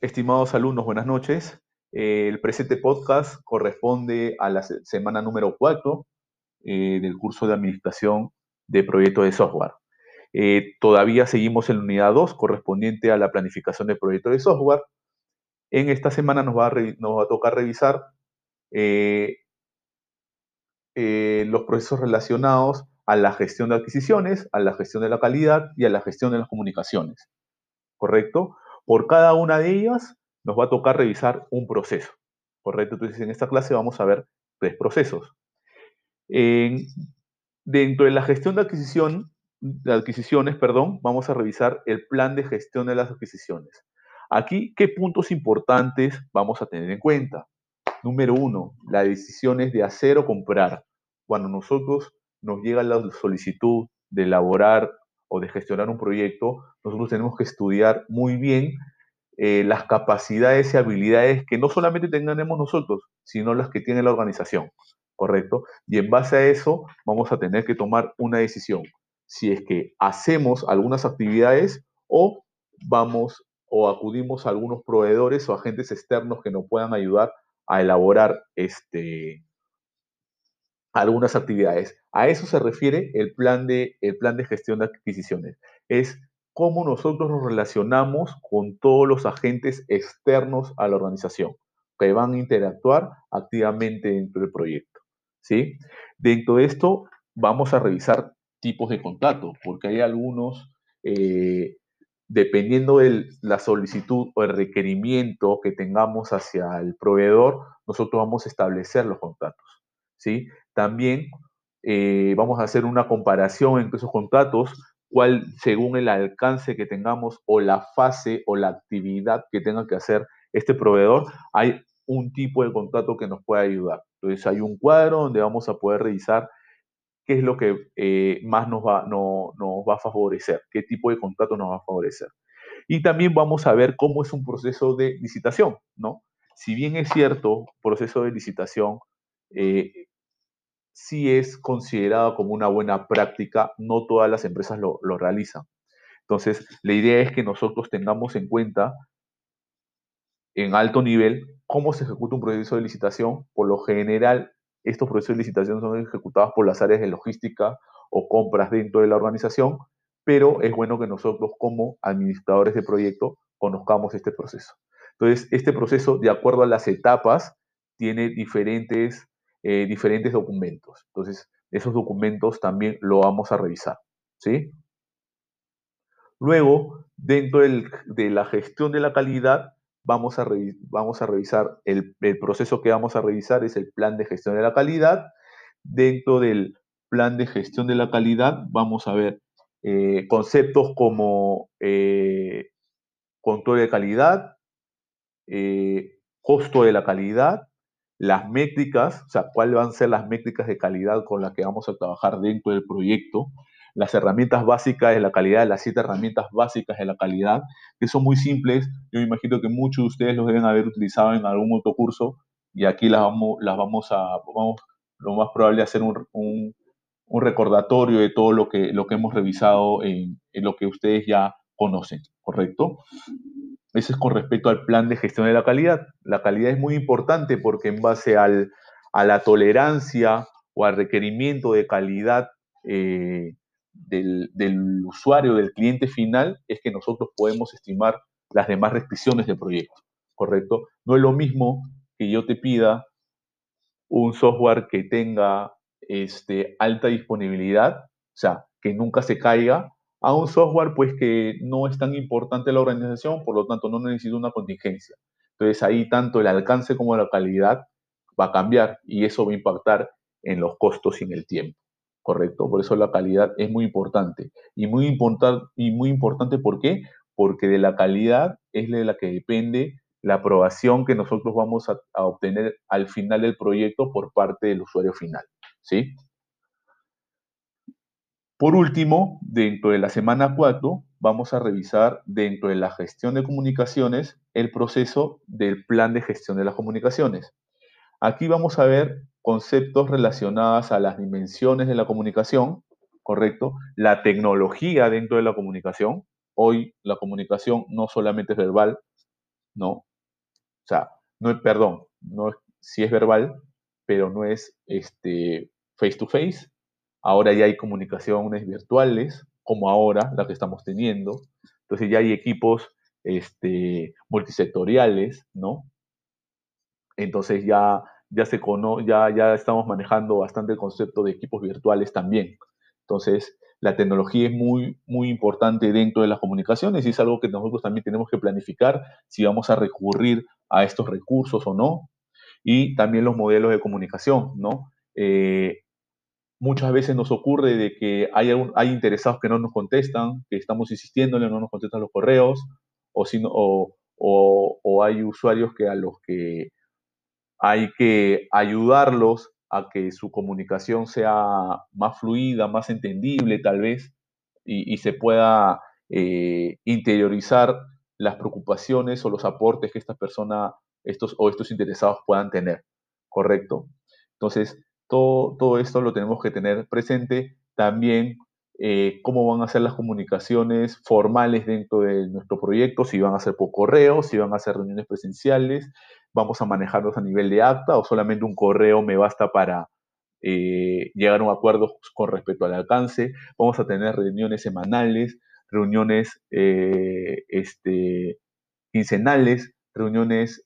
Estimados alumnos, buenas noches. Eh, el presente podcast corresponde a la semana número 4 eh, del curso de Administración de Proyectos de Software. Eh, todavía seguimos en la unidad 2 correspondiente a la planificación de proyectos de software. En esta semana nos va a, nos va a tocar revisar los procesos relacionados a la gestión de adquisiciones, a la gestión de la calidad y a la gestión de las comunicaciones. ¿Correcto? Por cada una de ellas nos va a tocar revisar un proceso. ¿Correcto? Entonces, en esta clase vamos a ver tres procesos. dentro de la gestión de, adquisición, de adquisiciones, perdón, vamos a revisar el plan de gestión de las adquisiciones. Aquí, ¿qué puntos importantes vamos a tener en cuenta? Número uno, las decisiones de hacer o comprar. Cuando nosotros nos llega la solicitud de elaborar o de gestionar un proyecto, nosotros tenemos que estudiar muy bien eh, las capacidades y habilidades que no solamente tengamos nosotros, sino las que tiene la organización, ¿correcto? Y en base a eso vamos a tener que tomar una decisión, si es que hacemos algunas actividades o vamos o acudimos a algunos proveedores o agentes externos que nos puedan ayudar a elaborar este, algunas actividades. A eso se refiere el plan de, el plan de gestión de adquisiciones. Es cómo nosotros nos relacionamos con todos los agentes externos a la organización que van a interactuar activamente dentro del proyecto. ¿sí? Dentro de esto vamos a revisar tipos de contrato, porque hay algunos, eh, dependiendo de la solicitud o el requerimiento que tengamos hacia el proveedor, nosotros vamos a establecer los contratos. ¿sí? También eh, vamos a hacer una comparación entre esos contratos, cuál, según el alcance que tengamos o la fase o la actividad que tenga que hacer este proveedor, hay un tipo de contrato que nos puede ayudar. Entonces hay un cuadro donde vamos a poder revisar qué es lo que eh, más nos va, no, nos va a favorecer, qué tipo de contrato nos va a favorecer. Y también vamos a ver cómo es un proceso de licitación, ¿no? Si bien es cierto, proceso de licitación, eh, sí es considerado como una buena práctica, no todas las empresas lo, realizan. Entonces, la idea es que nosotros tengamos en cuenta en alto nivel cómo se ejecuta un proceso de licitación. Por lo general, estos procesos de licitación son ejecutados por las áreas de logística o compras dentro de la organización, pero es bueno que nosotros como administradores de proyecto conozcamos este proceso. Entonces, este proceso, de acuerdo a las etapas, tiene diferentes eh, diferentes documentos. Entonces, esos documentos también lo vamos a revisar. ¿sí? Luego, dentro de la gestión de la calidad, vamos a, vamos a revisar, el, proceso que vamos a revisar es el plan de gestión de la calidad. Dentro del plan de gestión de la calidad, vamos a ver eh, conceptos como eh, control de calidad, costo de la calidad, las métricas, o sea, cuáles van a ser las métricas de calidad con las que vamos a trabajar dentro del proyecto, las herramientas básicas de la calidad, las siete herramientas básicas de la calidad, que son muy simples. Yo me imagino que muchos de ustedes los deben haber utilizado en algún otro curso y aquí las vamos, las vamos a, vamos, lo más probable, a hacer un, un, recordatorio de todo lo que, lo que hemos revisado en, en lo que ustedes ya conocen, ¿correcto? Eso es con respecto al plan de gestión de la calidad. La calidad es muy importante porque en base a la tolerancia o al requerimiento de calidad eh, del, del, usuario, del cliente final, es que nosotros podemos estimar las demás restricciones del proyecto, ¿correcto? No es lo mismo que yo te pida un software que tenga este, alta disponibilidad, o sea, que nunca se caiga, a un software pues que no es tan importante la organización, por lo tanto no necesita una contingencia. Entonces ahí tanto el alcance como la calidad va a cambiar y eso va a impactar en los costos y en el tiempo, ¿correcto? Por eso la calidad es muy importante. Y muy, importante y muy importante, ¿por qué? Porque de la calidad es de la que depende la aprobación que nosotros vamos a, a obtener al final del proyecto por parte del usuario final, ¿sí? Por último, dentro de la semana 4, vamos a revisar dentro de la gestión de comunicaciones el proceso del plan de gestión de las comunicaciones. Aquí vamos a ver conceptos relacionados a las dimensiones de la comunicación, ¿correcto? La tecnología dentro de la comunicación. Hoy la comunicación no solamente es verbal, ¿no? O sea, no perdón, no es, sí es verbal, pero no es este, face to face. Ahora ya hay comunicaciones virtuales, como ahora la que estamos teniendo. Entonces ya hay equipos este, multisectoriales, ¿no? Entonces ya, ya, se ya, ya estamos manejando bastante el concepto de equipos virtuales también. Entonces, la tecnología es muy, muy importante dentro de las comunicaciones y es algo que nosotros también tenemos que planificar si vamos a recurrir a estos recursos o no. Y también los modelos de comunicación, ¿no? Eh, muchas veces nos ocurre de que hay, hay interesados que no nos contestan, que estamos insistiéndole, no nos contestan los correos, o, si o, o, hay usuarios que a los que hay que ayudarlos a que su comunicación sea más fluida, más entendible tal vez, y, se pueda eh, interiorizar las preocupaciones o los aportes que esta persona estos, o estos interesados puedan tener, ¿correcto? Entonces, todo, esto lo tenemos que tener presente. También eh, cómo van a ser las comunicaciones formales dentro de nuestro proyecto, si van a ser por correo, si van a ser reuniones presenciales, vamos a manejarlos a nivel de acta o solamente un correo me basta para eh, llegar a un acuerdo con respecto al alcance. Vamos a tener reuniones semanales, reuniones eh, este, quincenales, reuniones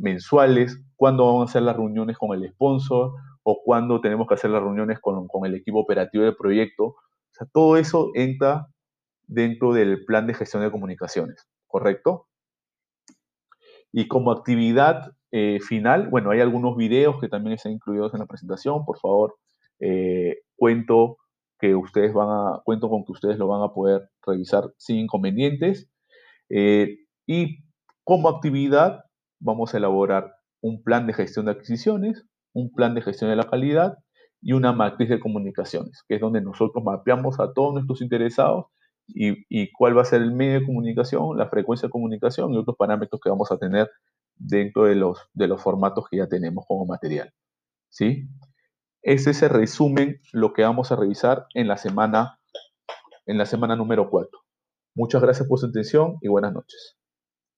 mensuales, cuándo vamos a hacer las reuniones con el sponsor o cuándo tenemos que hacer las reuniones con, con el equipo operativo del proyecto. O sea, todo eso entra dentro del plan de gestión de comunicaciones, ¿correcto? Y como actividad eh, final, bueno, hay algunos videos que también están incluidos en la presentación. Por favor, eh, cuento que ustedes van a, cuento con que ustedes lo van a poder revisar sin inconvenientes. Eh, y como actividad, vamos a elaborar un plan de gestión de adquisiciones, un plan de gestión de la calidad y una matriz de comunicaciones, que es donde nosotros mapeamos a todos nuestros interesados y, cuál va a ser el medio de comunicación, la frecuencia de comunicación y otros parámetros que vamos a tener dentro de los, de los formatos que ya tenemos como material. ¿Sí? Ese es el resumen, lo que vamos a revisar en la semana, en la semana número 4. Muchas gracias por su atención y buenas noches.